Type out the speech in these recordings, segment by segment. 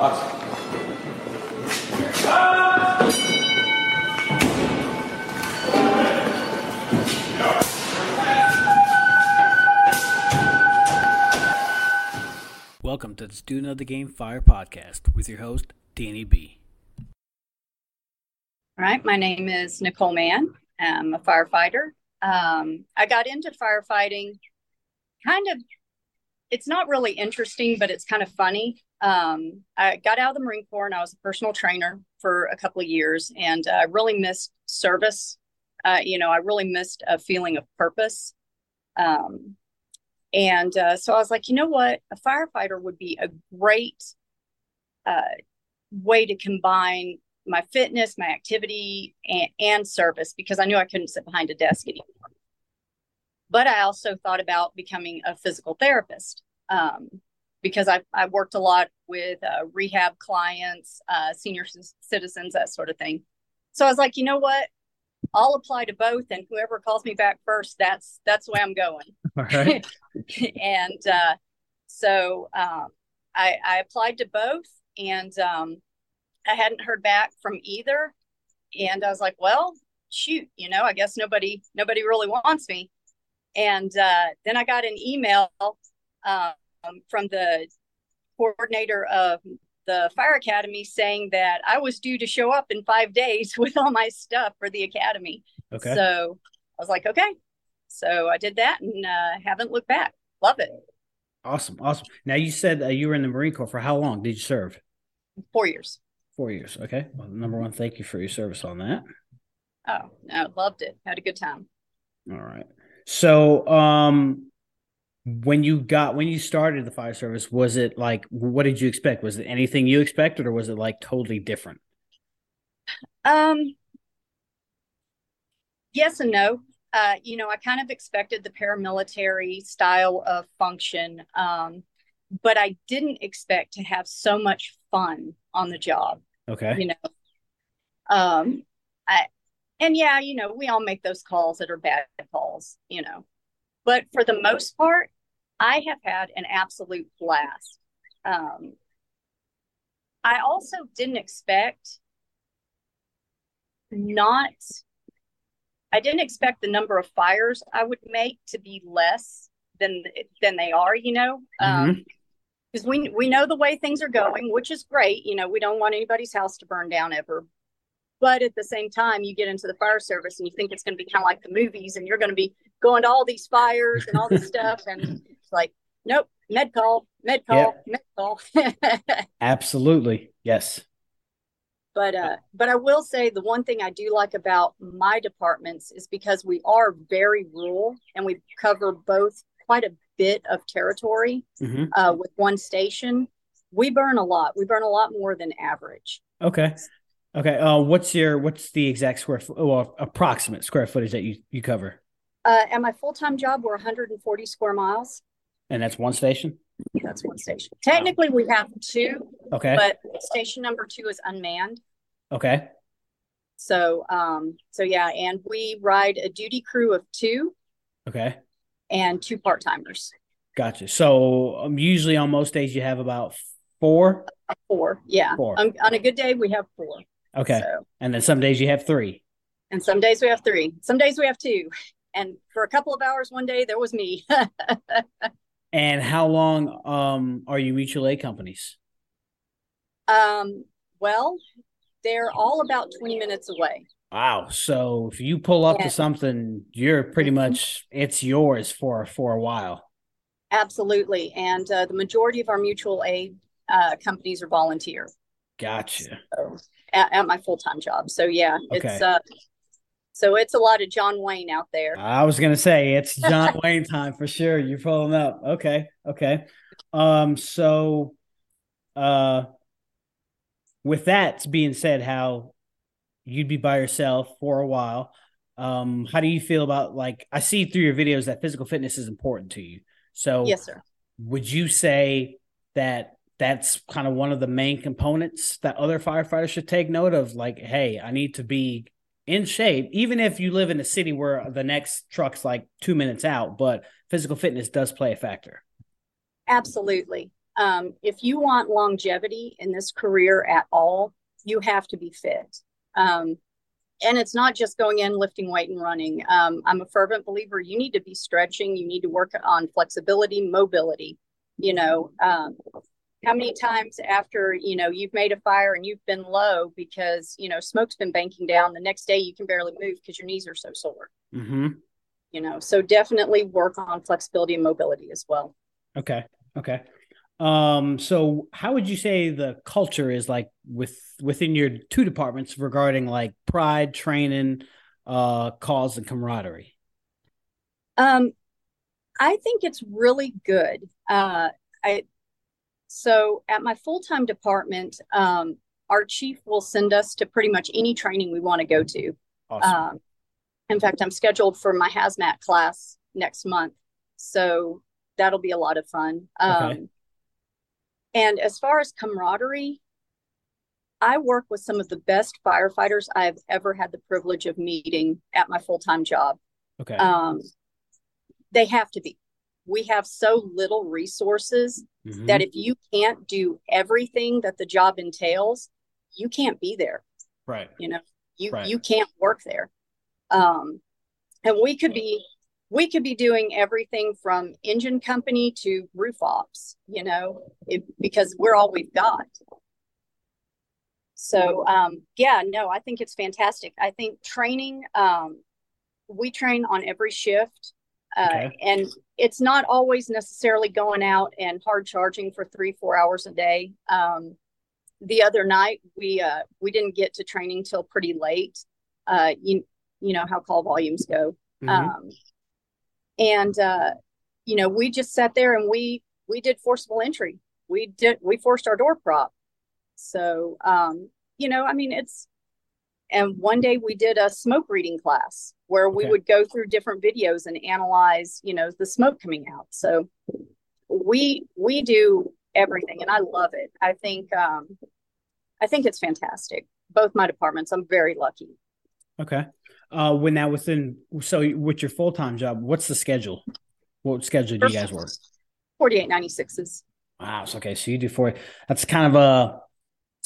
Welcome to the Student of the Game Fire podcast with your host, Danny B. All right, my name is Nichole Mann. I'm a firefighter. Um, I got into firefighting kind of, it's not really interesting, but it's kind of funny. Um, I got out of the Marine Corps and I was a personal trainer for a couple of years, and I really missed service. Uh, you know, I really missed a feeling of purpose. Um, and uh, so I was like, you know what? A firefighter would be a great uh, way to combine my fitness, my activity, and, and service because I knew I couldn't sit behind a desk anymore. But I also thought about becoming a physical therapist um, because I, I worked a lot with uh, rehab clients, uh, senior c- citizens, that sort of thing. So I was like, you know what? I'll apply to both, and whoever calls me back first, that's that's the way I'm going. All right. and uh, so um, I, I applied to both, and um, I hadn't heard back from either. And I was like, well, shoot, you know, I guess nobody nobody really wants me. And uh, then I got an email um, from the coordinator of the fire academy saying that I was due to show up in five days with all my stuff for the academy. Okay. So I was like, okay. So I did that and uh, haven't looked back. Love it. Awesome. Awesome. Now, you said uh, you were in the Marine Corps for how long did you serve? Four years. Four years. Okay. Well, number one, thank you for your service on that. Oh, I loved it. Had a good time. All right. So, um, when you got when you started the fire service, was it like what did you expect? Was it anything you expected, or was it like totally different? Um, yes and no. Uh, you know, I kind of expected the paramilitary style of function, um, but I didn't expect to have so much fun on the job. Okay. You know, um, I and yeah, you know, we all make those calls that are bad calls. You know, but for the most part, I have had an absolute blast. Um, I also didn't expect not I didn't expect the number of fires I would make to be less than than they are, you know. Um because we we know the way things are going, which is great. You know, we don't want anybody's house to burn down ever. But at the same time, you get into the fire service and you think it's going to be kind of like the movies, and you're going to be going to all these fires and all this stuff, and it's like, nope, med call, med call, med call. Absolutely. Yes. but uh but i will say the one thing i do like about my departments is because we are very rural and we cover both quite a bit of territory hmm uh, with one station we burn a lot we burn a lot more than average Okay. Okay. Uh, what's your what's the exact square foot, well, approximate square footage that you you cover? uh, at my full-time job we're 140 square miles And that's one station. that's one station technically we have two Okay. but station number two is unmanned okay. so um so yeah and we ride a duty crew of two Okay. and two part-timers Gotcha. So um, usually on most days you have about four. four yeah Four. On, on a good day we have four Okay. So, And then some days you have three. and some days we have three. Some days we have two. And for a couple of hours one day there was me. And how long um are you mutual aid companies? um, well, they're all about 20 minutes away. Wow. So if you pull up Yeah. to something, you're pretty much it's yours for for a while. Absolutely. And uh, the majority of our mutual aid uh, companies are volunteer Gotcha. so, at, at my full time job. So yeah, it's uh, so it's a lot of John Wayne out there. I was gonna say it's John Wayne time for sure. You're pulling up. Okay. Okay. Um, so uh with that being said, how you'd be by yourself for a while. Um, how do you feel about like I see through your videos that physical fitness is important to you. So Yes, sir. would you say that that's kind of one of the main components that other firefighters should take note of like hey i need to be in shape even if you live in a city where the next truck's like two minutes out but physical fitness does play a factor Absolutely. um, if you want longevity in this career at all, you have to be fit. Um, and it's not just going in, lifting weight, and running. Um, I'm a fervent believer. You need to be stretching. You need to work on flexibility, mobility. You know, um, how many times after you know you've made a fire and you've been low because you know smoke's been banking down, the next day you can barely move because your knees are so sore. Mm-hmm. You know, so definitely work on flexibility and mobility as well. Okay. Okay. Um, so how would you say the culture is like with within your two departments regarding like pride, training, uh, cause and camaraderie? Um, I think it's really good. Uh, I so at my full time department, um, our chief will send us to pretty much any training we want to go to. Awesome. Um, in fact, I'm scheduled for my hazmat class next month, so that'll be a lot of fun. Um, okay. And as far as camaraderie, I work with some of the best firefighters I've ever had the privilege of meeting at my full time job. Okay. Um, they have to be. We have so little resources mm-hmm. that if you can't do everything that the job entails, you can't be there. Right. You know, you right. you can't work there. Um, and we could be we could be doing everything from engine company to roof ops, you know, it, because we're all we've got. So, um, yeah, no, I think it's fantastic. I think training, um, we train on every shift. Uh, okay. And it's not always necessarily going out and hard charging for three, four hours a day. Um, the other night, we uh, we didn't get to training till pretty late. Uh, you you know how call volumes go. Mm-hmm. Um, and uh, you know we just sat there and we we did forcible entry we did we forced our door prop so um you know i mean it's and one day we did a smoke reading class where we okay. would go through different videos and analyze you know the smoke coming out so we we do everything and i love it i think um i think it's fantastic both my departments i'm very lucky okay uh, when that was in, so with your full time job, what's the schedule? What schedule do you guys work? 4896s. Wow. So, okay. So you do 40. That's kind of a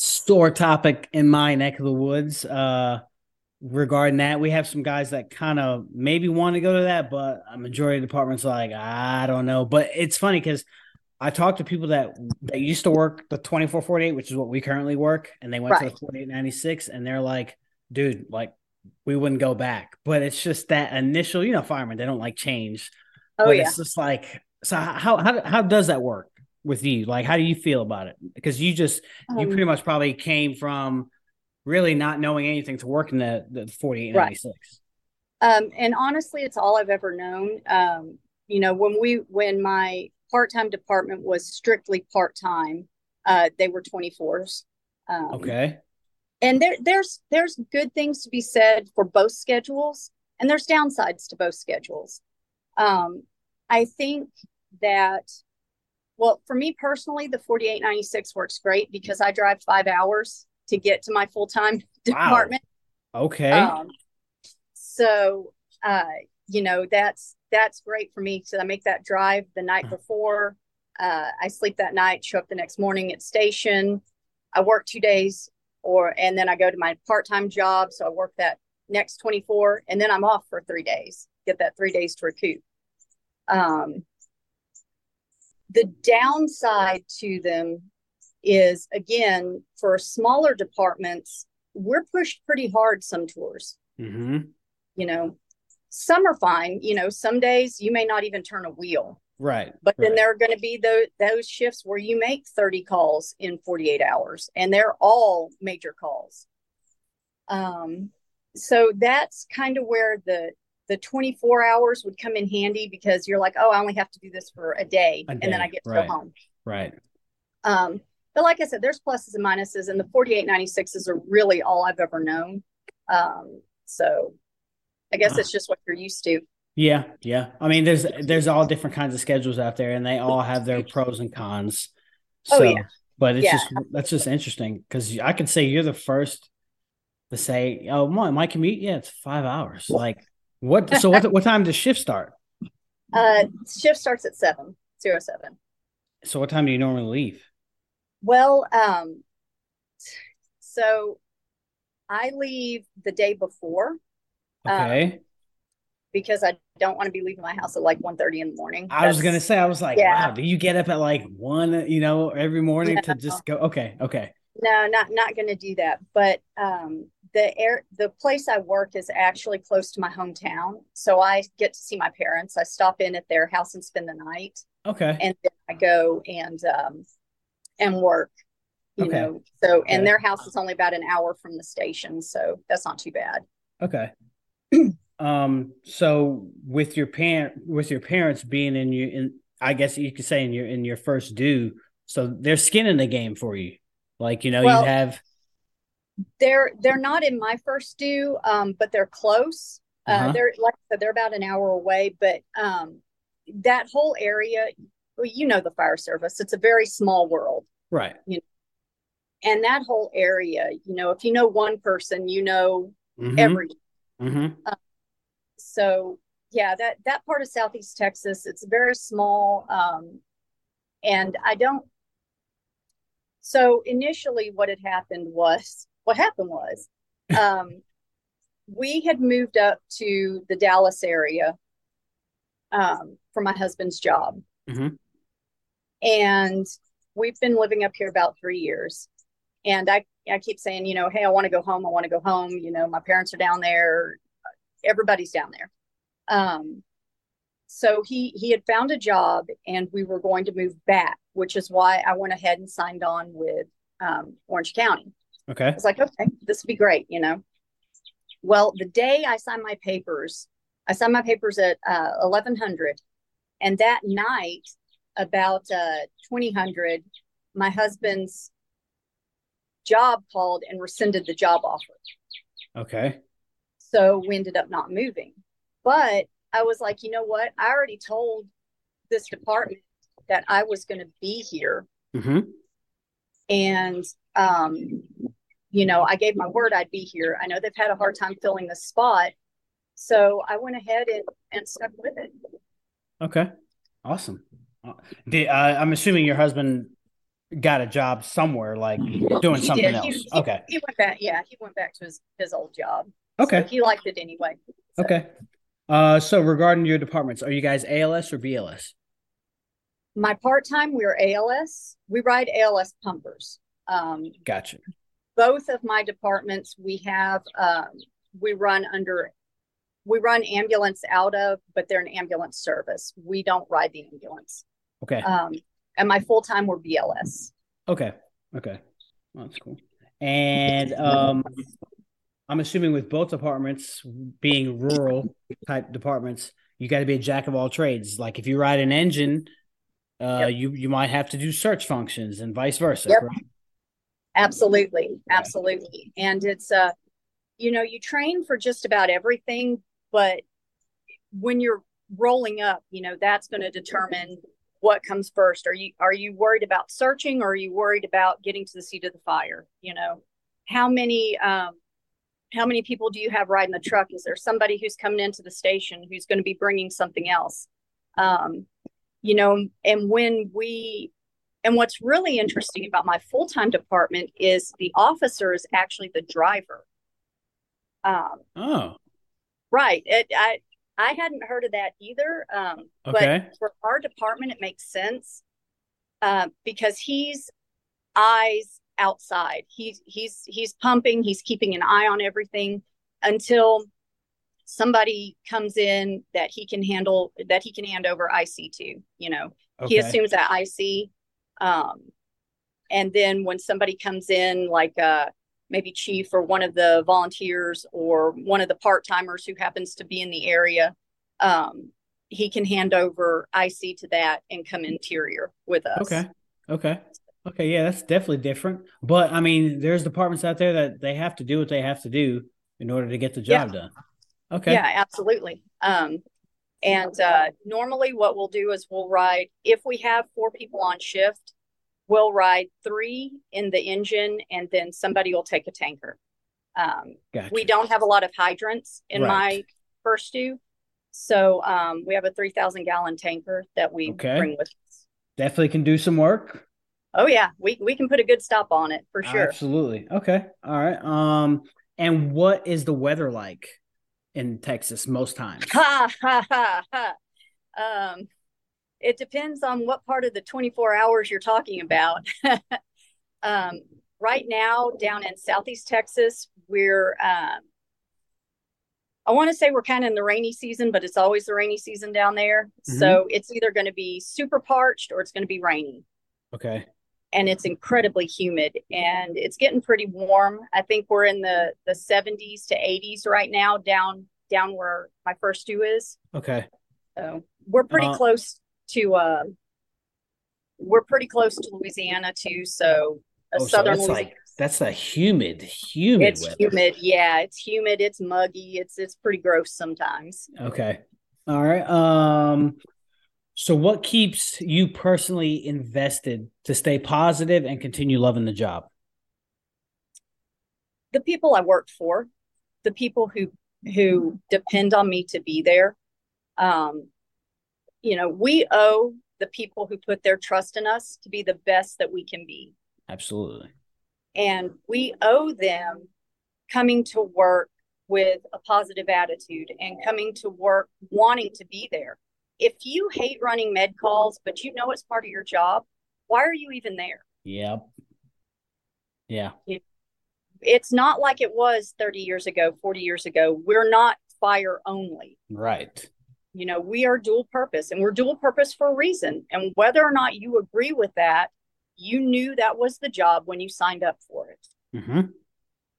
sore topic in my neck of the woods. Uh, regarding that, we have some guys that kind of maybe want to go to that, but a majority of departments like, I don't know. But it's funny because I talked to people that that used to work the 2448, which is what we currently work, and they went right. to the 4896, and they're like, dude, like we wouldn't go back. But it's just that initial, you know, firemen they don't like change. Oh but yeah. It's just like so. How how how does that work with you? Like, how do you feel about it? Because you just um, you pretty much probably came from really not knowing anything to work in the the forty eight ninety six. Um, and honestly, it's all I've ever known. Um, you know, when we when my part time department was strictly part time, uh, they were twenty fours. Um, okay and there there's there's good things to be said for both schedules and there's downsides to both schedules um, i think that well for me personally the 4896 works great because i drive five hours to get to my full-time wow. department okay um, so uh, you know that's that's great for me because i make that drive the night before uh, i sleep that night show up the next morning at station i work two days or and then I go to my part-time job. So I work that next 24 and then I'm off for three days, get that three days to recoup. Um, the downside to them is again for smaller departments, we're pushed pretty hard some tours. Mm-hmm. You know, some are fine. You know, some days you may not even turn a wheel. Right. But right. then there are going to be those those shifts where you make 30 calls in 48 hours and they're all major calls. Um so that's kind of where the the 24 hours would come in handy because you're like, oh, I only have to do this for a day, a day. and then I get to right. go home. Right. Um, but like I said, there's pluses and minuses, and the 4896s are really all I've ever known. Um, so I guess it's just what you're used to. Yeah, yeah. I mean, there's there's all different kinds of schedules out there, and they all have their pros and cons. Oh, so, oh, yeah. but it's yeah. just that's just interesting because I could say you're the first to say, "Oh, my my commute, yeah, it's five hours." Like, what? So what? what time does shift start? Uh, shift starts at seven zero seven. So what time do you normally leave? Well, um, so I leave the day before. Okay. Um, because I don't want to be leaving my house at like 1 30 in the morning. I was gonna say, I was like, Yeah. wow, do you get up at like one, you know, every morning to just go? Okay, okay. No, not not going to do that. But um, the air, the place I work is actually close to my hometown, so I get to see my parents. I stop in at their house and spend the night, Okay. and then I go and um, and work. You Okay. know, so Okay. and their house is only about an hour from the station, so that's not too bad. Okay. um, so with your parent with your parents being in you in I guess you could say in your in your first due, so they're skinning the game for you. Like, you know, Well- you have They're they're not in my first due, um, but they're close. Uh, Uh-huh. they're like I said, they're about an hour away, but um, that whole area, well, you know, the fire service. It's a very small world. right. You know? and that whole area you know if you know one person you know Mhm, every mhm. so yeah that that part of southeast texas it's very small um and i don't so initially what had happened was what happened was um we had moved up to the dallas area um for my husband's job. Mhm. and we've been living up here about three years. And i i keep saying you know hey i want to go home i want to go home you know my parents are down there everybody's down there. Um so he he had found a job and we were going to move back which is why i went ahead and signed on with um, orange county Okay. I was like, okay, this would be great, you know. Well, the day I signed my papers, I signed my papers at uh, eleven hundred, and that night, about uh, twenty hundred, my husband's job called and rescinded the job offer. Okay. So we ended up not moving. But I was like, you know what? I already told this department that I was going to be here hmm and um you know i gave my word i'd be here i know they've had a hard time filling the spot so i went ahead and, and stuck with it Okay. Awesome. Did, uh, I'm assuming your husband got a job somewhere, like doing He something did. else. He- he- okay. he went back yeah he went back to his his old job Okay. So he liked it anyway So, Okay. Uh, so regarding your departments, are you guys ALS or BLS? my part-time we're als we ride als pumpers um Gotcha. Both of my departments we have um we run under we run ambulance out of but they're an ambulance service we don't ride the ambulance Okay. um and my full-time were bls Okay. Okay. Well, that's cool. And um, I'm assuming with both departments being rural type departments, you got to be a jack of all trades. Like if you ride an engine, uh, you you might have to do search functions and vice versa. Yep. correct? Absolutely, absolutely. And it's uh you know, you train for just about everything, but when you're rolling up, you know, that's going to determine what comes first. Are you are you worried about searching or are you worried about getting to the seat of the fire, you know? How many um how many people do you have riding the truck? Is there somebody who's coming into the station who's going to be bringing something else? Um you know, and when we and what's really interesting about my full time department is the officer is actually the driver. Um, Oh, right. It, I I hadn't heard of that either. Um, Okay. But for our department, it makes sense uh, because he's eyes outside. He's he's he's pumping. He's keeping an eye on everything until somebody comes in that he can handle that he can hand over IC to. You know, he assumes that IC. Um, and then when somebody comes in, like uh, maybe chief or one of the volunteers or one of the part timers who happens to be in the area, um, he can hand over IC to that and come interior with us. Okay. Okay. Okay. Yeah, that's definitely different. But I mean, there's departments out there that they have to do what they have to do in order to get the job done. Okay. Yeah, absolutely. Um, and uh, normally, what we'll do is we'll ride, if we have four people on shift, we'll ride three in the engine and then somebody will take a tanker. Um, Gotcha. we don't have a lot of hydrants in Right. my first due. So um, we have a 3,000 gallon tanker that we Okay. bring with us. definitely can do some work. Oh yeah, we we can put a good stop on it for sure. Absolutely. Okay. All right. Um, and what is the weather like in Texas most times? Ha ha ha ha. Um, it depends on what part of the 24 hours you're talking about. um, right now, down in Southeast Texas, we're um, I want to say we're kind of in the rainy season, but it's always the rainy season down there. Mm-hmm. So it's either going to be super parched or it's going to be rainy. Okay. And it's incredibly humid and it's getting pretty warm. I think we're in the the 70s to 80s right now down down where my first due is. Okay. So we're pretty uh, close to uh we're pretty close to Louisiana too, so oh, southern so Louisiana. Like, that's a humid, humid. It's weather. humid. Yeah, it's humid. It's muggy. It's it's pretty gross sometimes. Okay. All right. Um. So, what keeps you personally invested to stay positive and continue loving the job? The people I work for, the people who who depend on me to be there. Um, you know, we owe the people who put their trust in us to be the best that we can be. Absolutely. And we owe them coming to work with a positive attitude and coming to work wanting to be there. If you hate running med calls, but you know it's part of your job, why are you even there? Yep. Yeah. It's not like it was 30 years ago, 40 years ago. We're not fire only. Right. You know, we are dual purpose and we're dual purpose for a reason. And whether or not you agree with that, you knew that was the job when you signed up for it. Mm-hmm.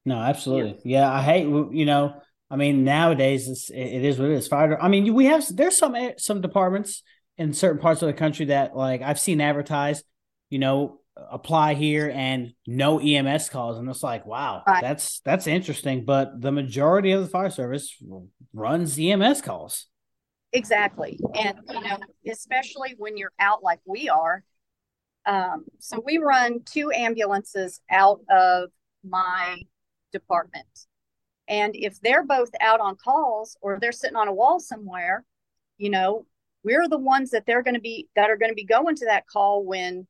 No, absolutely. Yeah. yeah. I hate, you know, I mean, nowadays it's, it is what it is. Fire. I mean, we have, there's some, eh, some departments in certain parts of the country that like I've seen advertised, you know, apply here and no EMS calls. And it's like, wow, right. that's, that's interesting. But the majority of the fire service runs EMS calls. Exactly. And, you know, especially when you're out like we are. Um, so we run two ambulances out of my department. And if they're both out on calls or they're sitting on a wall somewhere, you know, we're the ones that they're going to be that are going to be going to that call when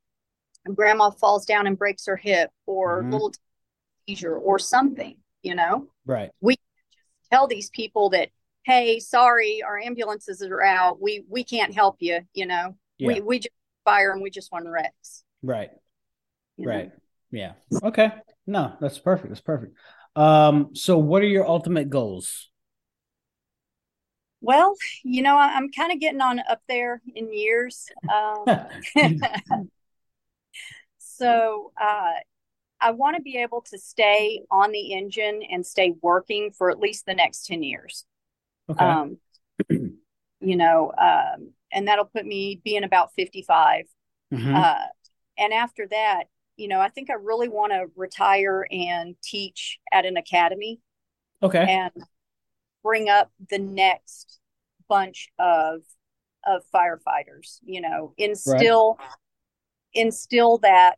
grandma falls down and breaks her hip or mm-hmm. little seizure or something, you know? Right. We tell these people that hey sorry our ambulances are out we we can't help you you know yeah. we we just fire and we just want rex right you right know? yeah okay no that's perfect that's perfect um so what are your ultimate goals well you know I, am kind of getting on up there in years um, so uh I want to be able to stay on the engine and stay working for at least the next 10 years. Okay. Um, you know, um, and that'll put me being about 55. Mm-hmm. Uh, and after that, you know, I think I really want to retire and teach at an academy. Okay. And bring up the next bunch of of firefighters, you know, instill right. instill that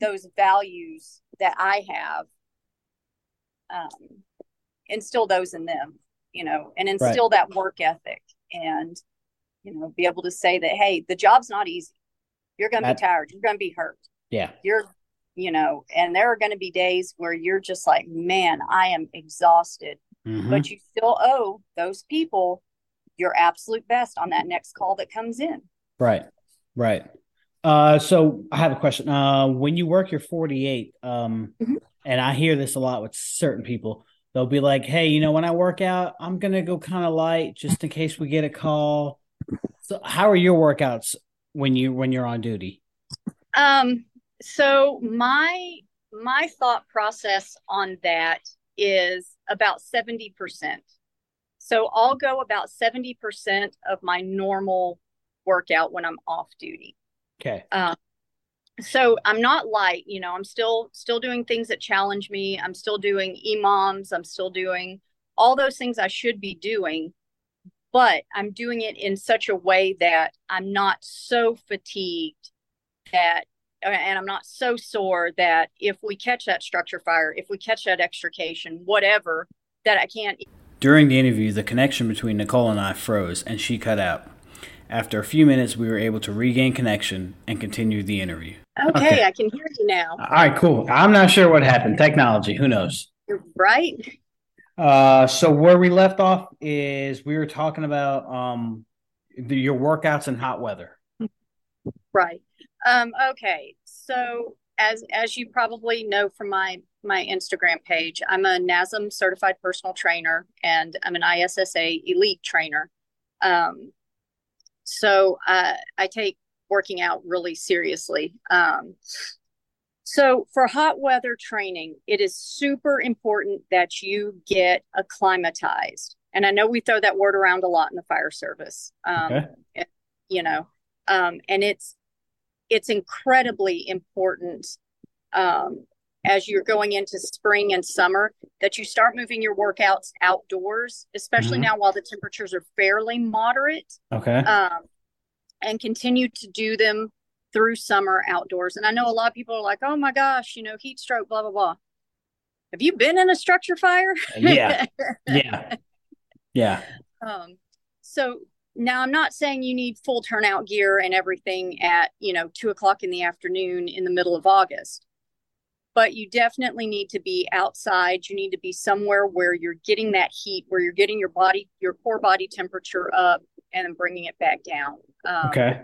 those values that I have um instill those in them you know, and instill right. that work ethic and, you know, be able to say that, hey, the job's not easy. You're going to be tired. You're going to be hurt. Yeah. You're, you know, and there are going to be days where you're just like, man, I am exhausted. Mm-hmm. But you still owe those people your absolute best on that next call that comes in. Right. Right. Uh, so I have a question. Uh, when you work your 48, um, mm-hmm. and I hear this a lot with certain people, they'll be like, "Hey, you know, when I work out, I'm gonna go kind of light just in case we get a call." So, how are your workouts when you when you're on duty? Um. So my my thought process on that is about seventy percent. So I'll go about seventy percent of my normal workout when I'm off duty. Okay. Um, so i'm not light you know i'm still still doing things that challenge me i'm still doing EMOMs i'm still doing all those things i should be doing but i'm doing it in such a way that i'm not so fatigued that and i'm not so sore that if we catch that structure fire if we catch that extrication whatever that i can't during the interview the connection between nichole and i froze and she cut out After a few minutes, we were able to regain connection and continue the interview. Okay, okay. I can hear you now. All right, cool. I'm not sure what happened. Technology, who knows? You're right. Uh, so where we left off is we were talking about um the, your workouts in hot weather. Right. Um, okay. So as as you probably know from my my Instagram page, I'm a NASM certified personal trainer and I'm an ISSA elite trainer. Um, so uh, I take working out really seriously. Um, so for hot weather training, it is super important that you get acclimatized. And I know we throw that word around a lot in the fire service. Um, okay. you know, um, and it's it's incredibly important um, as you're going into spring and summer that you start moving your workouts outdoors, especially mm-hmm. now while the temperatures are fairly moderate. Okay. Um, and continue to do them through summer outdoors. And I know a lot of people are like, oh my gosh, you know, heat stroke, blah, blah, blah. Have you been in a structure fire? yeah. Yeah. Yeah. Um, so now I'm not saying you need full turnout gear and everything at, you know, two o'clock in the afternoon in the middle of August but you definitely need to be outside. You need to be somewhere where you're getting that heat, where you're getting your body, your core body temperature up and then bringing it back down. Um, okay.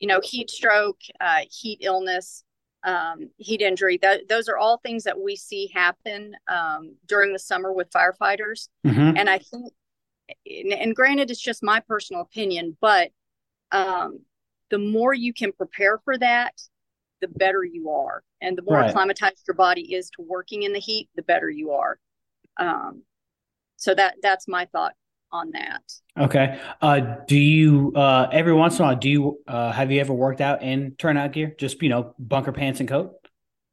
You know, heat stroke, uh, heat illness, um, heat injury. That, those are all things that we see happen um, during the summer with firefighters. Mm-hmm. And I think, and, and, granted, it's just my personal opinion, but um, the more you can prepare for that, the better you are. And the more right. acclimatized your body is to working in the heat, the better you are. Um, so that that's my thought on that. Okay. Uh, do you uh, every once in a while do you uh, have you ever worked out in turnout gear? Just you know, bunker pants and coat.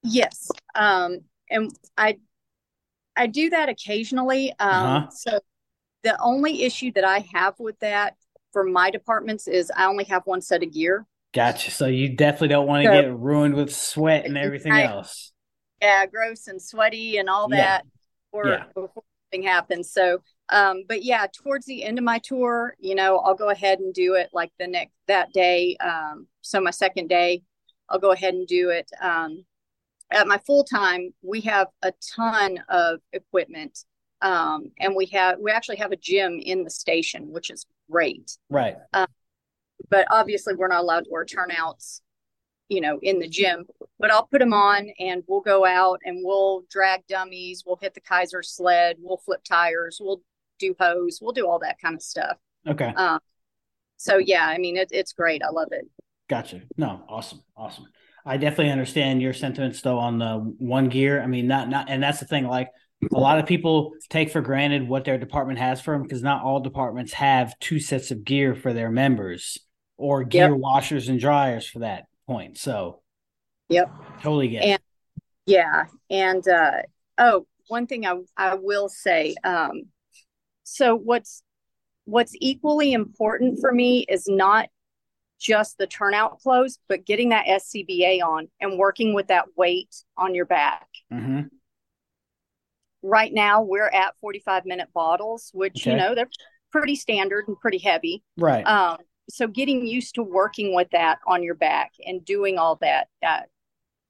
Yes. Um, and I I do that occasionally. Um, uh-huh. So the only issue that I have with that for my departments is I only have one set of gear. Gotcha. So you definitely don't want to so, get ruined with sweat and everything I, else. Yeah, gross and sweaty and all that before, yeah. before anything happens. So, um, but yeah, towards the end of my tour, you know, I'll go ahead and do it like the next that day. Um, so my second day, I'll go ahead and do it. Um, at my full time, we have a ton of equipment. Um, and we have we actually have a gym in the station, which is great. Right. Um, but obviously we're not allowed to wear turnouts you know in the gym but i'll put them on and we'll go out and we'll drag dummies we'll hit the keiser sled we'll flip tires we'll do hose we'll do all that kind of stuff. Okay. Um, so yeah i mean it, it's great. I love it. Gotcha. No awesome. Awesome. I definitely understand your sentiments though on the one gear. I mean not not and that's the thing like a lot of people take for granted what their department has for them because not all departments have two sets of gear for their members or gear yep. washers and dryers for that point. So, yep, totally get and, it. Yeah, and uh, oh, one thing I I will say. Um, so what's what's equally important for me is not just the turnout clothes, but getting that SCBA on and working with that weight on your back. Mm-hmm. Right now, we're at 45 minute bottles, which, okay. you know, they're pretty standard and pretty heavy. Right. Um, so getting used to working with that on your back and doing all that, that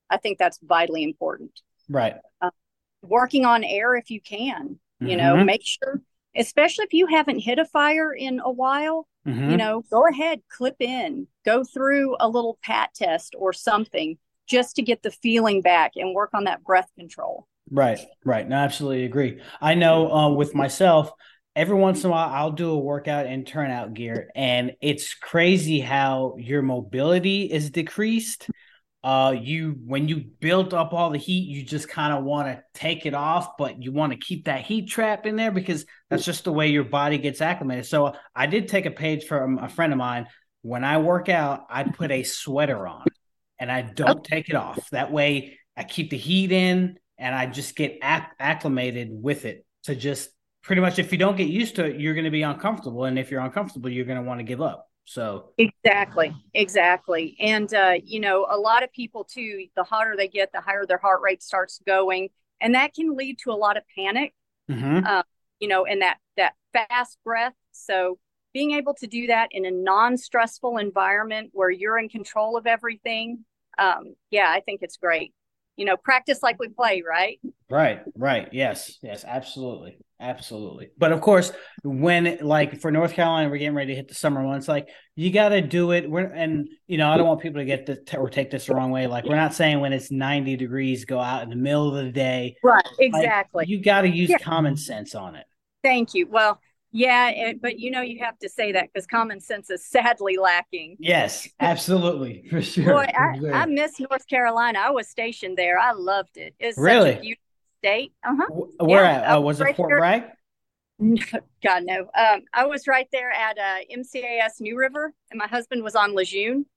I think that's vitally important. Right. Uh, working on air if you can, you mm-hmm. know, make sure, especially if you haven't hit a fire in a while, mm-hmm. you know, go ahead, clip in, go through a little pat test or something just to get the feeling back and work on that breath control. Right, right. No, absolutely agree. I know uh, with myself, every once in a while I'll do a workout in turnout gear and it's crazy how your mobility is decreased. Uh you when you build up all the heat, you just kind of want to take it off, but you want to keep that heat trap in there because that's just the way your body gets acclimated. So I did take a page from a friend of mine. When I work out, I put a sweater on and I don't take it off. That way I keep the heat in and I just get acc- acclimated with it to just pretty much if you don't get used to it, you're going to be uncomfortable. And if you're uncomfortable, you're going to want to give up. So exactly, exactly. And, uh, you know, a lot of people too, the hotter they get, the higher their heart rate starts going. And that can lead to a lot of panic, mm-hmm. uh, you know, and that, that fast breath. So being able to do that in a non-stressful environment where you're in control of everything, um, yeah, I think it's great. You know, practice like we play, right? Right, right. Yes, yes, absolutely. Absolutely. But of course, when like for North Carolina, we're getting ready to hit the summer months, like you got to do it. We're, and, you know, I don't want people to get the or take this the wrong way. Like, we're not saying when it's 90 degrees, go out in the middle of the day. Right. Exactly. Like, you got to use yeah. common sense on it. Thank you. Well, yeah, it, but you know you have to say that because common sense is sadly lacking. Yes, absolutely, for sure. Boy, I, sure. I miss North Carolina. I was stationed there. I loved it. It's really such a beautiful state. Uh-huh. Where yeah, at? Uh, was it Fort there. Bragg? God no. Um, I was right there at uh, MCAS New River, and my husband was on Lejeune,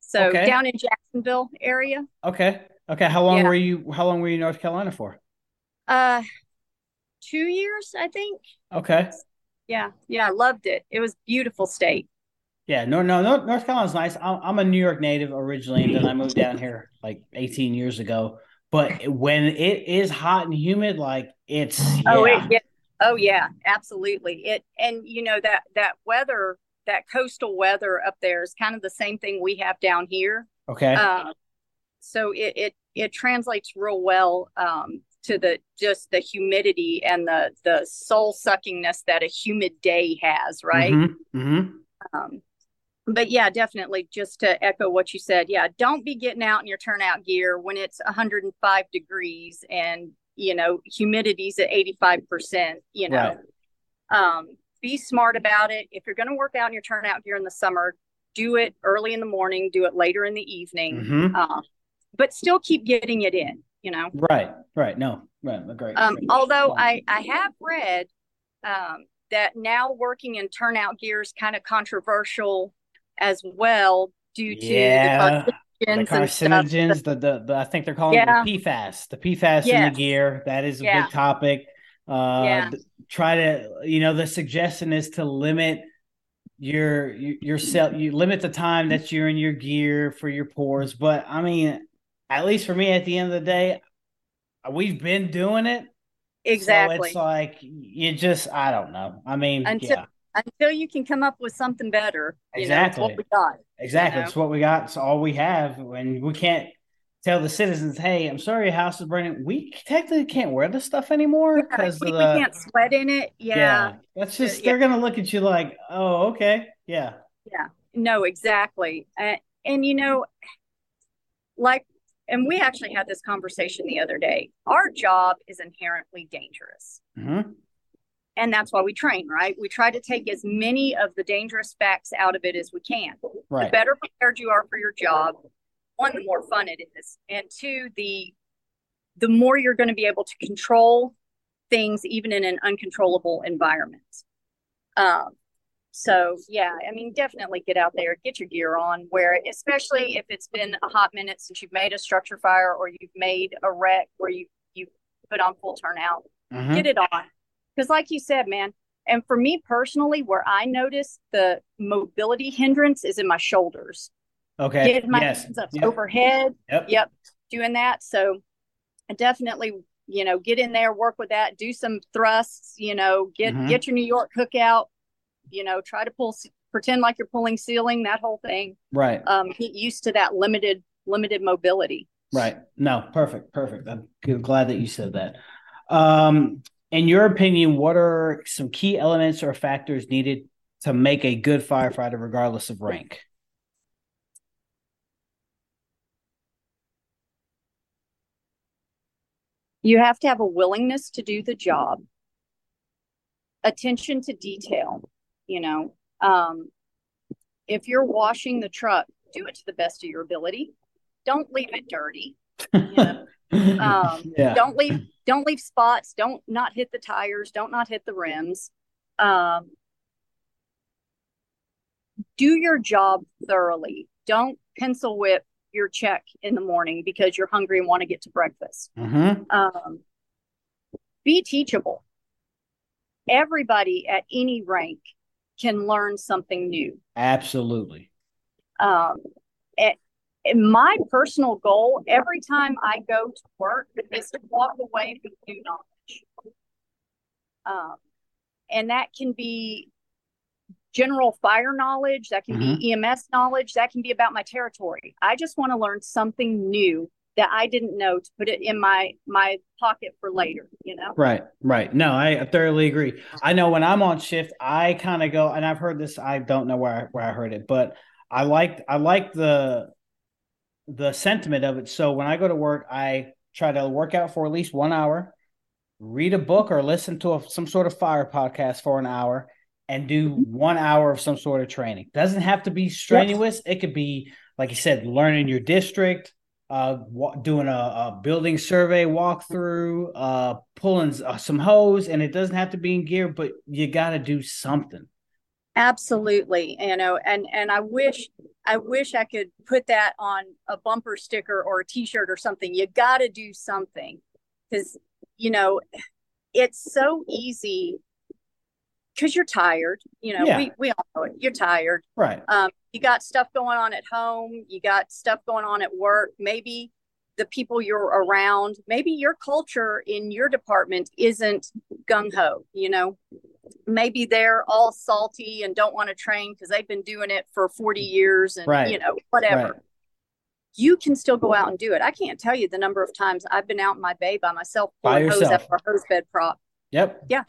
so okay. down in Jacksonville area. Okay. Okay. How long yeah. were you? How long were you in North Carolina for? Uh, two years, I think. Okay. Yeah, yeah, I loved it. It was beautiful state. Yeah, no, no, no North Carolina's nice. I'm, I'm a New York native originally, and then I moved down here like 18 years ago. But when it is hot and humid, like it's oh, yeah. oh yeah, absolutely. It and you know that that weather, that coastal weather up there is kind of the same thing we have down here. Okay. Uh, so it it it translates real well um, to the just the humidity and the the soul suckingness that a humid day has, right? Mm-hmm. Mm-hmm. Um, but yeah, definitely. Just to echo what you said, yeah, don't be getting out in your turnout gear when it's 105 degrees and you know humidity's at 85 percent. You know, right. um, be smart about it. If you're going to work out in your turnout gear in the summer, do it early in the morning. Do it later in the evening. Mm-hmm. Uh, but still keep getting it in you know. Right, right. No, right. Great. Um, although I, I have read um, that now working in turnout gear is kind of controversial as well due to yeah. the the carcinogens, the, the, the I think they're calling yeah. the PFAS, the PFAS yes. in the gear. That is a yeah. big topic. Uh, yeah. try to, you know, the suggestion is to limit your your cell. You limit the time that you're in your gear for your pores. But I mean, at least for me, at the end of the day, we've been doing it. Exactly. So it's like you just I don't know. I mean, until yeah. until you can come up with something better. exactly. Know, what we got. Exactly. You know? It's what we got. It's all we have. And we can't tell the citizens, hey, I'm sorry your house is burning. We technically can't wear this stuff anymore because yeah, we, we, can't sweat in it. Yeah. yeah. That's just yeah. they're gonna look at you like, oh, okay. Yeah. Yeah. No, exactly. Uh, and you know, like and we actually had this conversation the other day. Our job is inherently dangerous. Mm-hmm. And that's why we train, right? We try to take as many of the dangerous facts out of it as we can. Right. The better prepared you are for your job, one, the more fun it is. And two, the the more you're going to be able to control things even in an uncontrollable environment. Um, so yeah, I mean, definitely get out there, get your gear on. Where especially if it's been a hot minute since you've made a structure fire or you've made a wreck where you you put on full turnout, mm-hmm. get it on. Because like you said, man, and for me personally, where I notice the mobility hindrance is in my shoulders. Okay. Get my yes. hands up yep. overhead. Yep. Yep. Doing that. So I definitely, you know, get in there, work with that, do some thrusts, you know, get mm-hmm. get your New York hook out, you know, try to pull, pretend like you're pulling ceiling, that whole thing. Right. Um, get used to that limited, limited mobility. Right. No, perfect. Perfect. I'm glad that you said that. Um, in your opinion, what are some key elements or factors needed to make a good firefighter, regardless of rank? You have to have a willingness to do the job, attention to detail, you know um, if you're washing the truck do it to the best of your ability don't leave it dirty you know? um, yeah. don't leave don't leave spots don't not hit the tires don't not hit the rims um, do your job thoroughly don't pencil whip your check in the morning because you're hungry and want to get to breakfast mm-hmm. um, be teachable everybody at any rank can learn something new. Absolutely. Um, it, my personal goal every time I go to work is to walk away with new knowledge. Um, and that can be general fire knowledge, that can mm-hmm. be EMS knowledge, that can be about my territory. I just want to learn something new that I didn't know to put it in my my pocket for later, you know. Right, right. No, I thoroughly agree. I know when I'm on shift, I kind of go and I've heard this, I don't know where I, where I heard it, but I like I like the the sentiment of it. So when I go to work, I try to work out for at least 1 hour, read a book or listen to a, some sort of fire podcast for an hour and do mm-hmm. one hour of some sort of training. Doesn't have to be strenuous. It could be, like you said, learning your district, uh, doing a, a, building survey walkthrough, uh, pulling uh, some hose, and it doesn't have to be in gear, but you got to do something. Absolutely, you know, and and I wish I wish I could put that on a bumper sticker or a T-shirt or something. You got to do something because you know it's so easy because you're tired. You know, yeah. we we all know it. You're tired, right? Um, you got stuff going on at home. You got stuff going on at work. Maybe the people you're around. Maybe your culture in your department isn't gung ho. You know, maybe they're all salty and don't want to train because they've been doing it for 40 years and right. you know whatever. Right. You can still go out and do it. I can't tell you the number of times I've been out in my bay by myself pulling by hose after a hose bed prop. Yep. Yeah,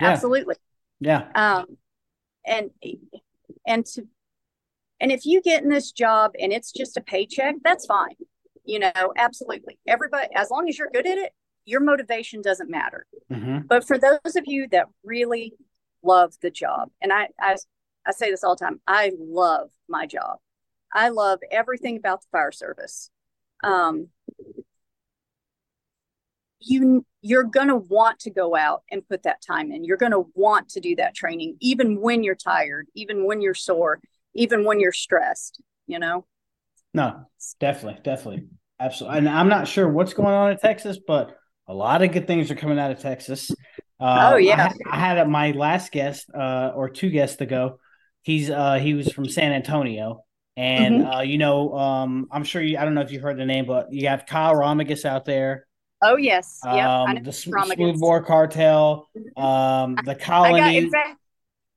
yeah. absolutely. Yeah. Um, and and to and if you get in this job and it's just a paycheck, that's fine. You know, absolutely. Everybody, as long as you're good at it, your motivation doesn't matter. Mm-hmm. But for those of you that really love the job, and I, I I say this all the time, I love my job. I love everything about the fire service. Um, you you're going to want to go out and put that time in. You're going to want to do that training even when you're tired even when you're sore even when you're stressed you know? No definitely definitely. Absolutely and i'm not sure what's going on in texas but a lot of good things are coming out of texas. Uh, oh yeah. I, I had my last guest uh, or two guests ago he's uh, he was from san antonio. And mm-hmm. Uh, you know um, i'm sure you i don't know if you heard the name but you have kyle romagus out there Oh yes, yeah. Um, the Smoothbore Cartel, um, the Colony. Got, in, fact,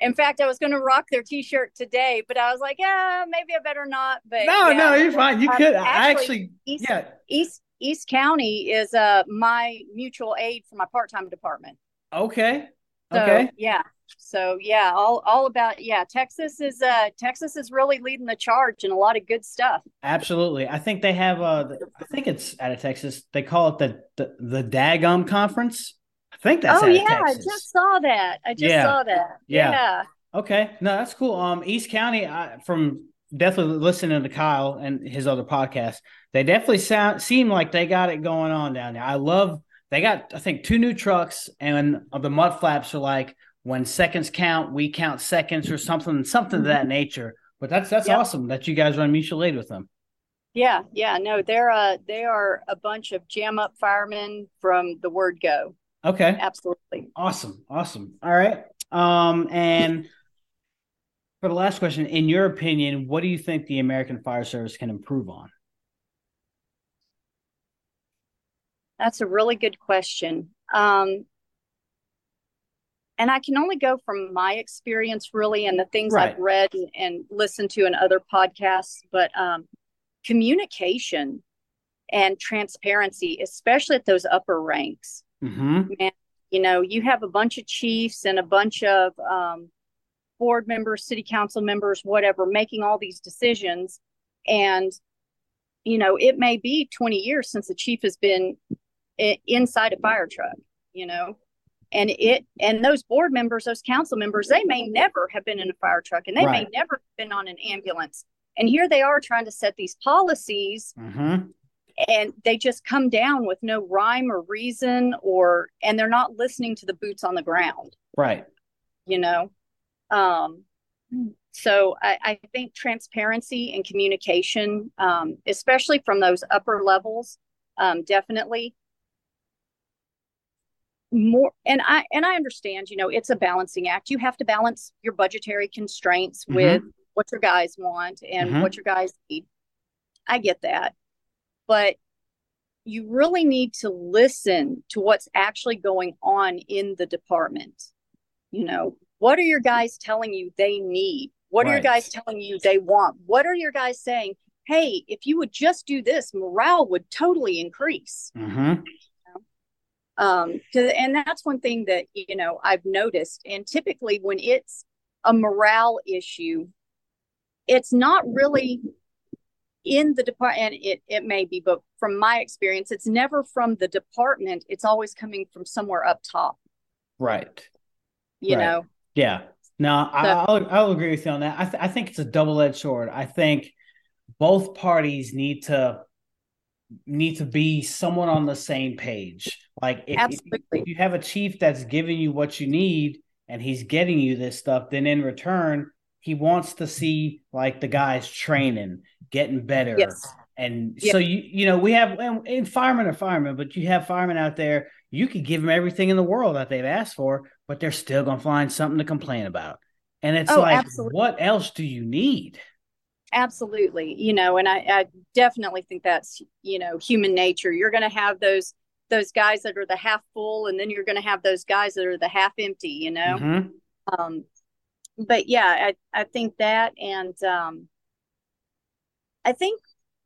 in fact, I was going to rock their T-shirt today, but I was like, yeah, maybe I better not. But no, yeah. no, you're fine. You um, could. Actually, I actually, East, yeah. East East County is uh my mutual aid for my part-time department. Okay. So, okay. Yeah. So yeah, all all about yeah. Texas is uh Texas is really leading the charge and a lot of good stuff. Absolutely, I think they have uh I think it's out of Texas. They call it the the, the Dagum Conference. I think that's. Oh yeah, I just saw that. I just yeah. saw that. Yeah. yeah. Okay, no, that's cool. Um, East County, I, from definitely listening to Kyle and his other podcast, they definitely sound seem like they got it going on down there. I love. They got, I think, two new trucks, and the mud flaps are like when seconds count, we count seconds or something, something of that mm-hmm. nature. But that's that's yep. awesome that you guys run mutual aid with them. Yeah, yeah, no, they're uh they are a bunch of jam up firemen from the word go. Okay. Absolutely. Awesome. Awesome. All right. Um and for the last question, in your opinion, what do you think the American Fire Service can improve on? That's a really good question. Um, and I can only go from my experience really and the things right. I've read and, and, listened to in other podcasts, but um, communication and transparency, especially at those upper ranks. Mm-hmm. Man, you know, you have a bunch of chiefs and a bunch of um, board members, city council members, whatever, making all these decisions. And, you know, it may be 20 years since the chief has been inside a fire truck, you know, and it and those board members those council members they may never have been in a fire truck and they right. may never have been on an ambulance and here they are trying to set these policies mm-hmm. and they just come down with no rhyme or reason or and they're not listening to the boots on the ground right you know um so I, I think transparency and communication um, especially from those upper levels um, definitely more and i and i understand you know it's a balancing act you have to balance your budgetary constraints mm-hmm. with what your guys want and mm-hmm. what your guys need i get that but you really need to listen to what's actually going on in the department you know what are your guys telling you they need? What right. are your guys telling you they want? What are your guys saying? Hey, if you would just do this, morale would totally increase. Mm-hmm. Um, and that's one thing that you know I've noticed. And typically, when it's a morale issue, it's not really in the department. It it may be, but from my experience, it's never from the department. It's always coming from somewhere up top. Right. You right. know. Yeah. No, so, I'll I'll agree with you on that. I th- I think it's a double edged sword. I think both parties need to need to be someone on the same page. Like if, Absolutely. if you have a chief that's giving you what you need and he's getting you this stuff, then in return he wants to see like the guys training, getting better. Yes. And yes. so you you know we have and firemen are firemen, but you have firemen out there. You could give them everything in the world that they've asked for, but they're still gonna find something to complain about. And it's oh, like, absolutely. what else do you need? Absolutely, you know, and I, I definitely think that's you know human nature. You're going to have those those guys that are the half full, and then you're going to have those guys that are the half empty. You know, mm-hmm. um, but yeah, I I think that, and um, I think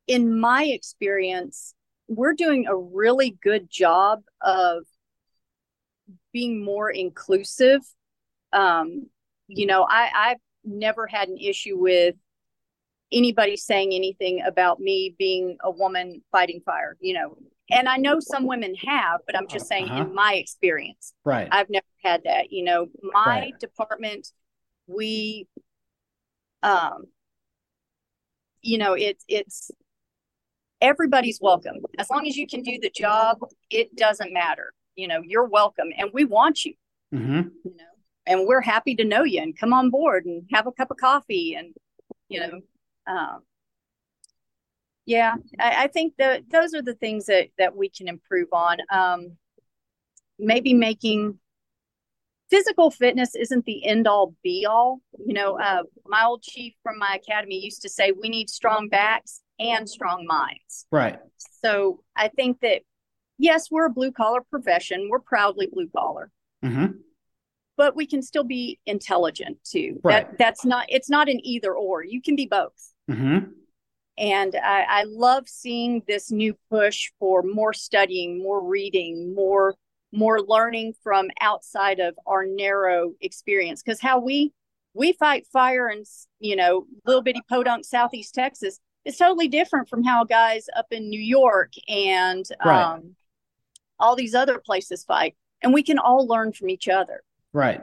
in my experience, we're doing a really good job of being more inclusive. Um, you know, I I've never had an issue with anybody saying anything about me being a woman fighting fire, you know. And I know some women have, but I'm just saying uh-huh. in my experience. Right. I've never had that. You know, my right. department, we um you know, it's it's everybody's welcome. As long as you can do the job, it doesn't matter. You know, you're welcome and we want you. Mm-hmm. You know, and we're happy to know you and come on board and have a cup of coffee and you know um, yeah, I, I, think that those are the things that that we can improve on. Um, maybe making physical fitness isn't the end all be all. You know, uh, my old chief from my academy used to say we need strong backs and strong minds. Right. So I think that yes, we're a blue collar profession. We're proudly blue collar. Mm-hmm. But we can still be intelligent too. Right. That, that's not. It's not an either or. You can be both. Mm-hmm. And I, I love seeing this new push for more studying, more reading, more more learning from outside of our narrow experience. Because how we we fight fire in you know little bitty podunk southeast Texas is totally different from how guys up in New York and right. um, all these other places fight. And we can all learn from each other. Right.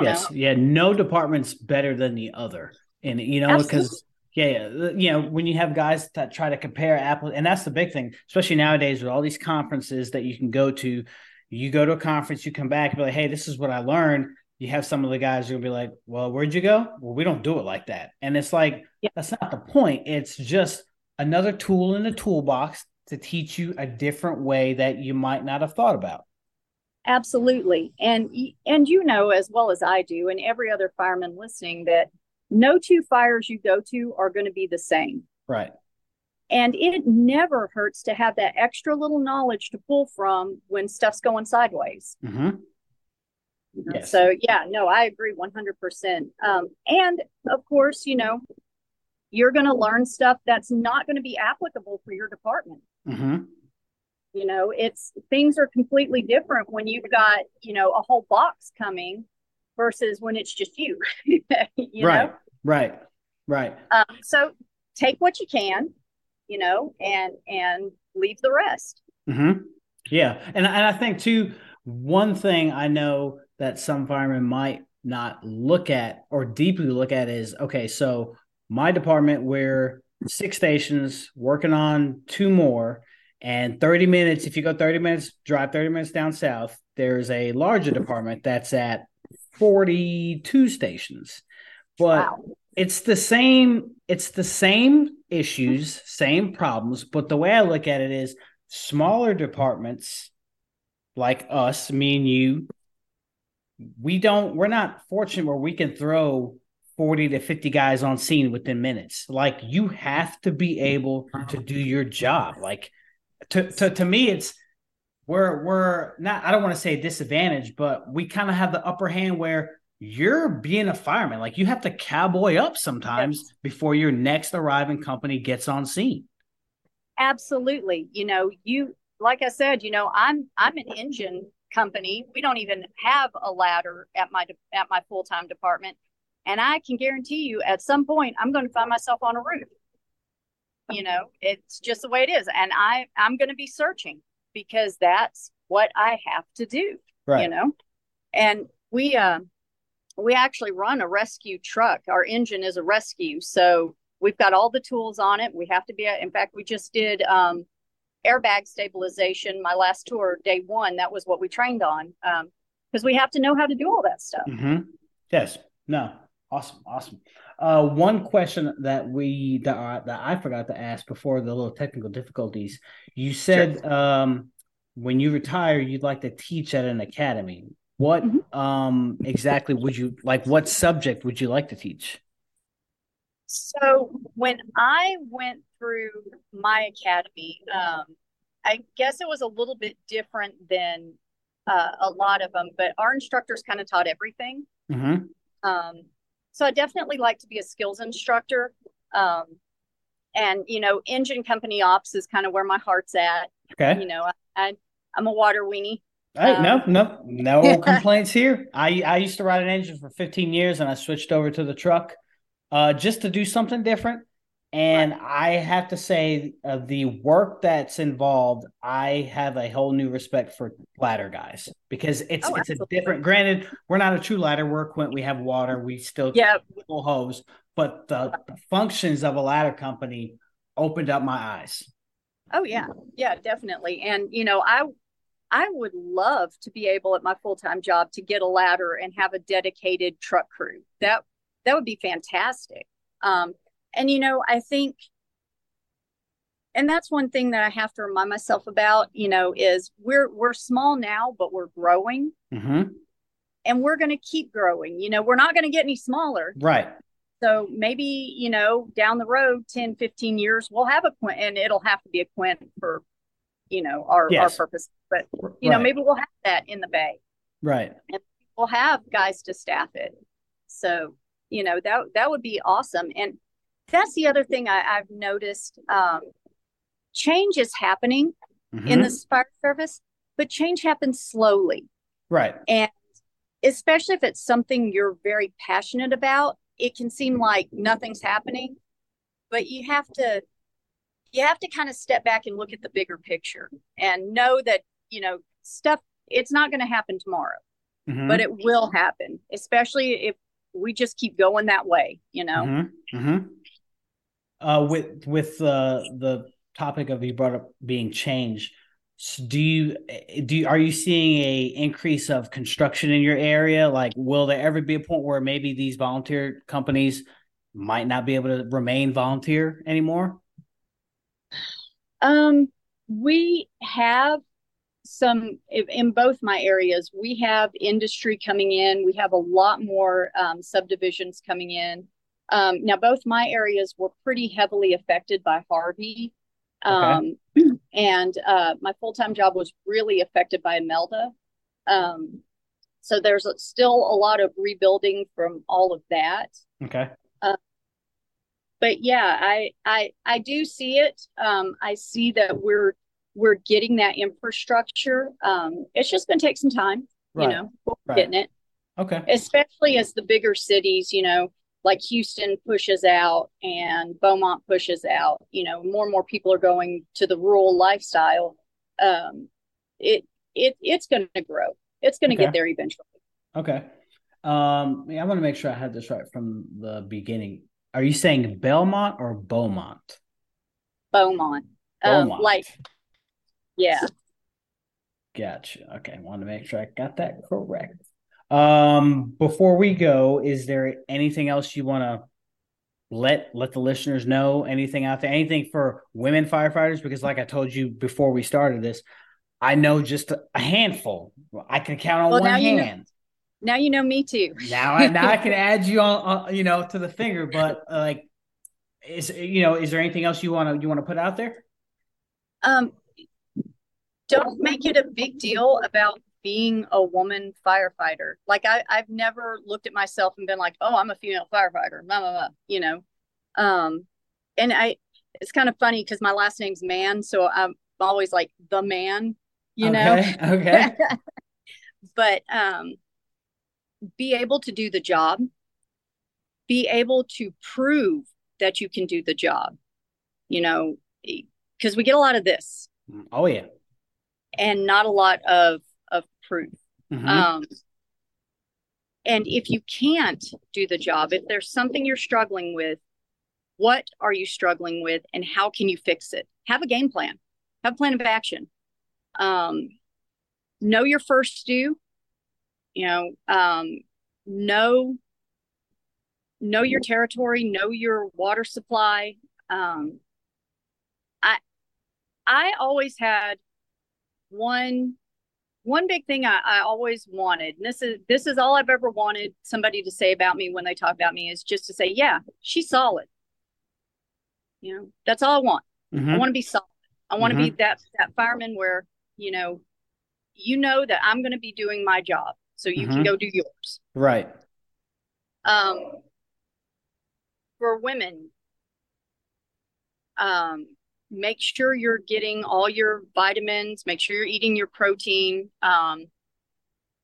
Yes. Know? Yeah. No department's better than the other. And you know, because yeah, yeah, you know, when you have guys that try to compare apples, and that's the big thing, especially nowadays with all these conferences that you can go to. You go to a conference, you come back, and be like, "Hey, this is what I learned." You have some of the guys who'll be like, "Well, where'd you go?" Well, we don't do it like that, and it's like yeah. that's not the point. It's just another tool in the toolbox to teach you a different way that you might not have thought about. Absolutely, and and you know as well as I do, and every other fireman listening that no two fires you go to are going to be the same. Right. And it never hurts to have that extra little knowledge to pull from when stuff's going sideways. Mm-hmm. Yes. So, yeah, no, I agree 100%. Um, and of course, you know, you're going to learn stuff that's not going to be applicable for your department. Mm-hmm. You know, it's things are completely different when you've got, you know, a whole box coming versus when it's just you. you right. Know? Right. Right. Um, so take what you can, you know, and and leave the rest. Mm-hmm. Yeah, and and I think too, one thing I know that some firemen might not look at or deeply look at is okay. So my department, we're six stations, working on two more, and 30 minutes. If you go 30 minutes, drive 30 minutes down south. There's a larger department that's at 42 stations. But wow. it's the same it's the same issues same problems but the way i look at it is smaller departments like us me and you we don't we're not fortunate where we can throw 40 to 50 guys on scene within minutes. Like you have to be able to do your job. Like to to, to me it's we're we're not i don't want to say disadvantage but we kind of have the upper hand where you're being a fireman. Like you have to cowboy up sometimes yes. before your next arriving company gets on scene. Absolutely. You know, you like I said, you know, I'm I'm an engine company. We don't even have a ladder at my at my full-time department. And I can guarantee you at some point I'm going to find myself on a roof. You know, it's just the way it is. And I I'm going to be searching because that's what I have to do. Right. You know. And we uh we actually run a rescue truck. Our engine is a rescue. So we've got all the tools on it. We have to be, in fact, we just did um, airbag stabilization. My last tour, day one, that was what we trained on because um, we have to know how to do all that stuff. Mm-hmm. Yes. No. Awesome. Awesome. Uh, one question that we that, uh, that I forgot to ask before the little technical difficulties. You said sure. um, when you retire, you'd like to teach at an academy. What mm-hmm. um, exactly would you like? What subject would you like to teach? So when I went through my academy, um, I guess it was a little bit different than uh, a lot of them, but our instructors kind of taught everything. Mm-hmm. Um, so I definitely like to be a skills instructor. Um, and you know, engine company ops is kind of where my heart's at. Okay. You know, I, I I'm a water weenie. Hey, um, no, no, no complaints here. I I used to ride an engine for 15 years, and I switched over to the truck, uh, just to do something different. And right. I have to say, uh, the work that's involved, I have a whole new respect for ladder guys because it's oh, it's absolutely. a different. Granted, we're not a true ladder. We're. We have water. We still yeah full hose, but the, the functions of a ladder company opened up my eyes. Oh yeah, yeah, definitely. And you know, I I would love to be able at my full-time job to get a ladder and have a dedicated truck crew. That that would be fantastic. Um, and you know, I think and that's one thing that I have to remind myself about, you know, is we're we're small now, but we're growing. Mm-hmm. And we're going to keep growing. You know, we're not going to get any smaller. Right. So maybe, you know, down the road, 10, 15 years, we'll have a Quint and it'll have to be a Quint for you know our yes. our purpose but you right. know maybe we'll have that in the bay right and we'll have guys to staff it so you know that that would be awesome and that's the other thing I, have noticed um, change is happening mm-hmm. in the fire service but change happens slowly right and especially if it's something you're very passionate about it can seem like nothing's happening but you have to you have to kind of step back and look at the bigger picture and know that you know stuff it's not going to happen tomorrow mm-hmm. but it will happen especially if we just keep going that way you know mm-hmm. Uh, with with uh, the topic of you brought up being change do you do you, are you seeing a increase of construction in your area like will there ever be a point where maybe these volunteer companies might not be able to remain volunteer anymore um, we have some in both my areas. We have industry coming in. We have a lot more um, subdivisions coming in. Um, now, both my areas were pretty heavily affected by Harvey. Um, okay. And uh, my full time job was really affected by Imelda. Um, so there's still a lot of rebuilding from all of that. Okay but yeah, I I I do see it. Um, I see that we're we're getting that infrastructure. Um, it's just going to take some time. Right. You know, we're right. getting it. Okay. Especially as the bigger cities, you know, like Houston pushes out and Beaumont pushes out. You know, more and more people are going to the rural lifestyle. Um, it it it's going to grow. It's going to okay. get there eventually. Okay. Um, I want to make sure I had this right from the beginning. Are you saying Belmont or Beaumont? Beaumont. Um, Beaumont. Um, like, yeah. Gotcha. Okay, want to make sure I got that correct. Um, before we go, is there anything else you want to let let the listeners know? Anything out there? Anything for women firefighters? Because, like I told you before we started this, I know just a handful. I can count on well, one hand. Now you know me too. now I now I can add you on, you know, to the finger. But uh, like, is you know, is there anything else you want to you want to put out there? Um, don't make it a big deal about being a woman firefighter. Like I, I've never looked at myself and been like, oh, I'm a female firefighter, blah, blah, blah, you know. Um, and I, it's kind of funny because my last name's Mann, so I'm always like the man, you okay, know. Okay. but um, be able to do the job, be able to prove that you can do the job, you know, because we get a lot of this. Oh yeah. And not a lot of of proof. Mm-hmm. Um, and if you can't do the job, if there's something you're struggling with, what are you struggling with and how can you fix it? Have a game plan, have a plan of action. Um, know your first due, you know, um, know know your territory, know your water supply. Um, I I always had one one big thing I, I always wanted, and this is this is all I've ever wanted somebody to say about me when they talk about me is just to say, yeah, she's solid. You know, that's all I want. Mm-hmm. I want to be solid. I want to mm-hmm. be that that fireman where, you know, you know that I'm going to be doing my job so you mm-hmm. can go do yours. Right. Um for women, um make sure you're getting all your vitamins, make sure you're eating your protein. Um,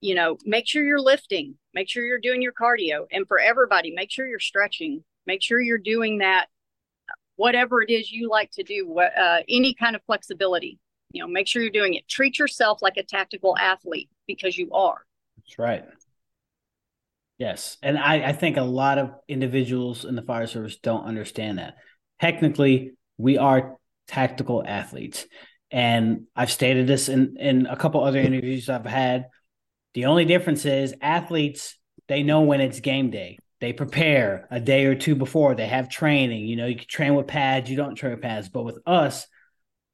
you know, make sure you're lifting, make sure you're doing your cardio. And for everybody, make sure you're stretching, make sure you're doing that, whatever it is you like to do, uh, any kind of flexibility. You know, make sure you're doing it. Treat yourself like a tactical athlete because you are. That's right. Yes. And I, I think a lot of individuals in the fire service don't understand that. Technically, we are tactical athletes. And I've stated this in, in a couple other interviews I've had. The only difference is athletes, they know when it's game day. They prepare a day or two before. They have training. You know, you can train with pads, you don't train with pads. But with us,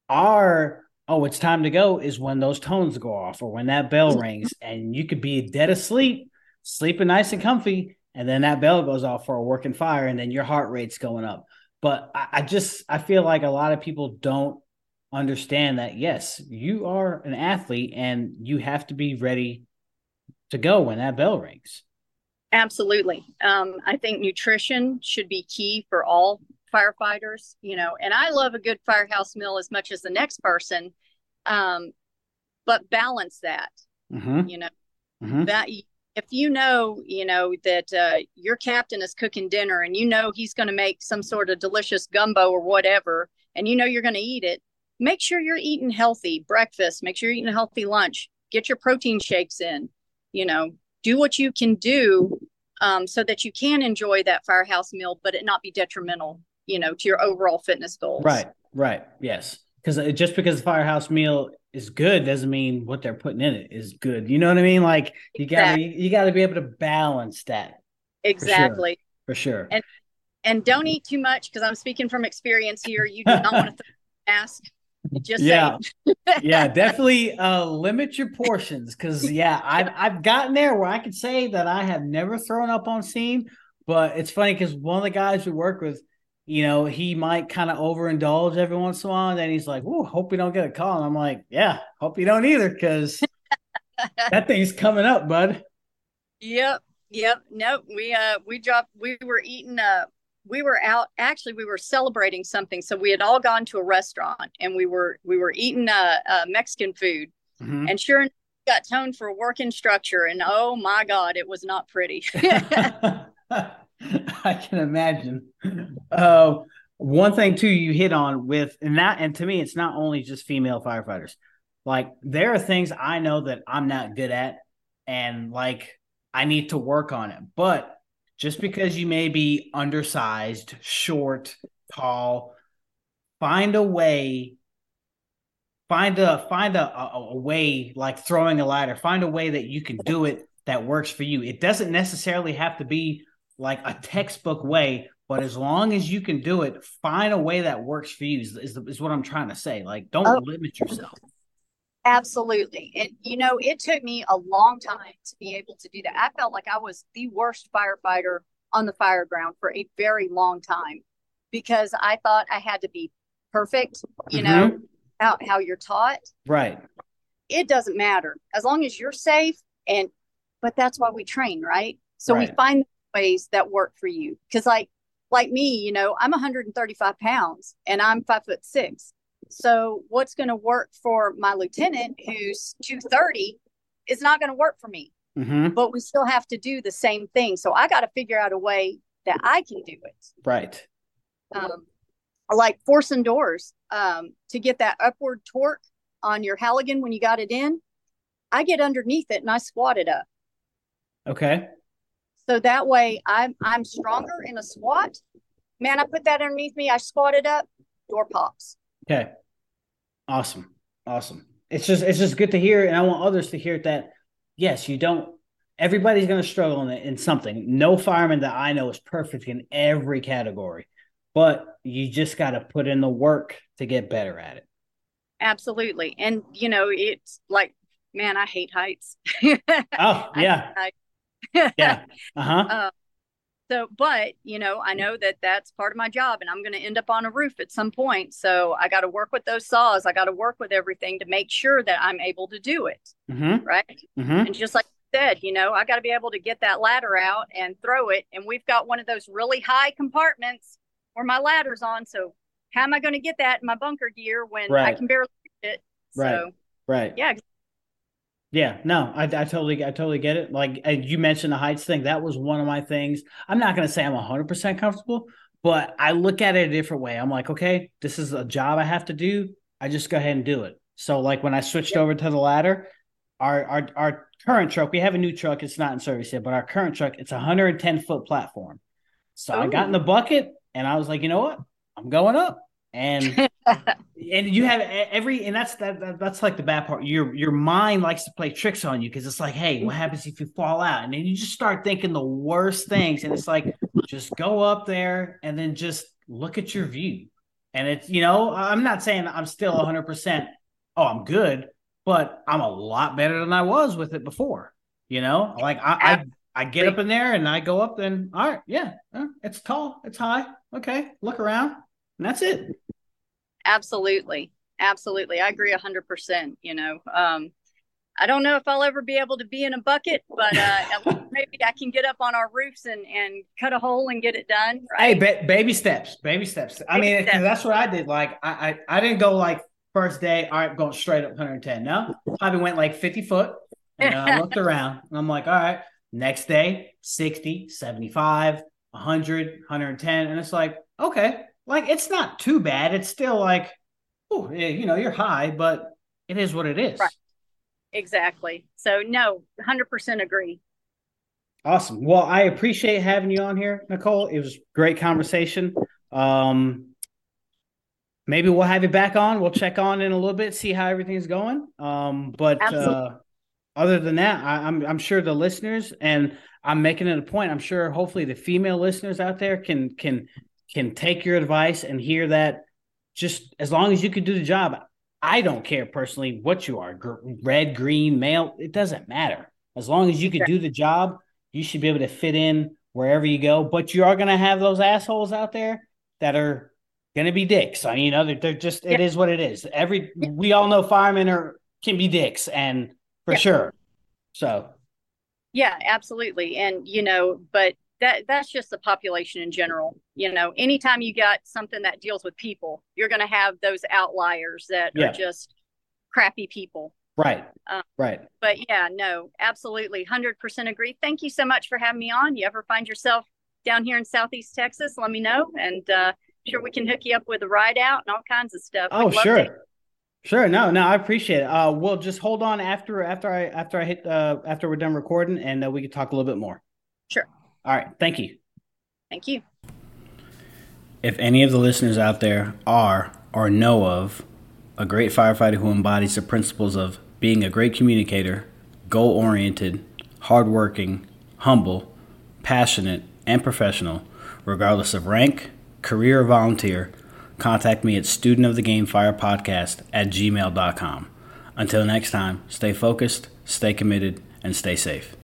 our oh, it's time to go is when those tones go off or when that bell rings and you could be dead asleep, sleeping nice and comfy, and then that bell goes off for a working fire, and then your heart rate's going up. But I, I just I feel like a lot of people don't understand that yes, you are an athlete and you have to be ready to go when that bell rings. Absolutely. Um, I think nutrition should be key for all firefighters, you know, and I love a good firehouse meal as much as the next person. Um, but balance that, mm-hmm. you know, mm-hmm. that if you know, you know, that uh, your captain is cooking dinner and you know he's going to make some sort of delicious gumbo or whatever, and you know you're going to eat it, make sure you're eating healthy breakfast, make sure you're eating a healthy lunch, get your protein shakes in, you know, do what you can do um, so that you can enjoy that firehouse meal, but it not be detrimental, you know, to your overall fitness goals. Right, right. Yes. Because uh, just because the firehouse meal is good doesn't mean what they're putting in it is good. You know what I mean? Like you got to you got to be able to balance that. Exactly. For sure. For sure. And and don't eat too much because I'm speaking from experience here. You do not want to ask. Just yeah, yeah, definitely uh, limit your portions because yeah, I've I've gotten there where I could say that I have never thrown up on scene, but it's funny because one of the guys we work with you know, he might kind of overindulge every once in a while. And then he's like, "Ooh, hope we don't get a call." And I'm like, "Yeah, hope you don't either, because that thing's coming up, bud." Yep, yep. Nope. We uh we dropped. We were eating. Uh, we were out. Actually, we were celebrating something. So we had all gone to a restaurant, and we were we were eating uh, uh Mexican food. Mm-hmm. And sure enough, got toned for a work instructor, and oh my god, it was not pretty. I can imagine. Uh, one thing too you hit on with and that and to me it's not only just female firefighters. Like there are things I know that I'm not good at and like I need to work on it. But just because you may be undersized, short, tall, find a way find a find a, a, a way like throwing a ladder find a way that you can do it that works for you it doesn't necessarily have to be like a textbook way, but as long as you can do it, find a way that works for you is, is, is what I'm trying to say. Like, don't oh, limit yourself. Absolutely. And, you know, it took me a long time to be able to do that. I felt like I was the worst firefighter on the fire ground for a very long time because I thought I had to be perfect, you mm-hmm. know, how, how you're taught. Right. it doesn't matter as long as you're safe and but that's why we train right so right. we find ways that work for you because like like me you know i'm 135 pounds and i'm five foot six so what's going to work for my lieutenant who's 230 is not going to work for me mm-hmm. but we still have to do the same thing so i got to figure out a way that i can do it right um, like forcing doors um, to get that upward torque on your Halligan when you got it in, I get underneath it and I squat it up. Okay. So that way I'm I'm stronger in a squat. Man, I put that underneath me, I squat it up, door pops. Okay. Awesome. Awesome. It's just it's just good to hear and I want others to hear that yes, you don't everybody's going to struggle in, in something. No fireman that I know is perfect in every category, but you just got to put in the work to get better at it. Absolutely. And, you know, it's like, man, I hate heights. oh, yeah. Yeah. Uh-huh. Uh, so, but, you know, I know that that's part of my job and I'm going to end up on a roof at some point. So I got to work with those saws. I got to work with everything to make sure that I'm able to do it. Mm-hmm. Right. Mm-hmm. And just like you said, you know, I got to be able to get that ladder out and throw it. And we've got one of those really high compartments where my ladder's on. So how am I going to get that in my bunker gear when right. I can barely it? Right. So, right. Yeah. Yeah, no, I, I totally, I totally get it. Like you mentioned the heights thing, that was one of my things. I'm not going to say I'm 100 percent comfortable, but I look at it a different way. I'm like, okay, this is a job I have to do. I just go ahead and do it. So, like when I switched over to the ladder, our our our current truck, we have a new truck. It's not in service yet, but our current truck, it's a 110 foot platform. So Ooh. I got in the bucket and I was like, you know what? I'm going up. And and you have every and that's that, that, that's like the bad part. Your your mind likes to play tricks on you because it's like, hey, what happens if you fall out? And then you just start thinking the worst things. And it's like, just go up there and then just look at your view. And it's you know, I'm not saying I'm still 100. percent Oh, I'm good, but I'm a lot better than I was with it before. You know, like I, I I get up in there and I go up, then all right, yeah, uh, it's tall, it's high. Okay, look around, and that's it. Absolutely, absolutely, I agree hundred percent. You know, um, I don't know if I'll ever be able to be in a bucket, but uh, maybe I can get up on our roofs and and cut a hole and get it done. Right? Hey, ba- baby steps, baby steps. Baby I mean, steps. that's what I did. Like, I, I I didn't go like first day, all right, going straight up 110. No, I went like 50 foot. And I looked around and I'm like, all right, Next day, 60, 75, 100, 110. And it's like, okay, like it's not too bad. It's still like, oh, you know, you're high, but it is what it is. Right. Exactly. So, no, 100% agree. Awesome. Well, I appreciate having you on here, Nichole. It was great conversation. Um, maybe we'll have you back on. We'll check on in a little bit, see how everything's going. Um, but uh, other than that, I, am I'm, I'm sure the listeners and I'm making it a point. I'm sure hopefully the female listeners out there can can can take your advice and hear that. Just as long as you can do the job, I don't care personally what you are, red, green, male. It doesn't matter. As long as you can do the job, you should be able to fit in wherever you go. But you are going to have those assholes out there that are going to be dicks. I mean, you know, they're, they're just. It is what it is. Every we all know firemen are can be dicks, and for yeah. sure. So, yeah, absolutely. And, you know, but that that's just the population in general. You know, anytime you got something that deals with people, you're going to have those outliers that yeah. are just crappy people. Right. Um, right. But yeah, no, absolutely. 100% agree. Thank you so much for having me on. You ever find yourself down here in Southeast Texas, let me know. And uh, sure we can hook you up with a ride out and all kinds of stuff. Oh, sure. To- Sure. No, no, I appreciate it. Uh, we'll just hold on after after I after I hit uh after we're done recording, and uh, we can talk a little bit more. Sure. All right. Thank you. Thank you. If any of the listeners out there are or know of a great firefighter who embodies the principles of being a great communicator, goal oriented, hardworking, humble, passionate, and professional, regardless of rank, career, or volunteer contact me at studentofthegamefirepodcast at gmail.com. Until next time, stay focused, stay committed, and stay safe.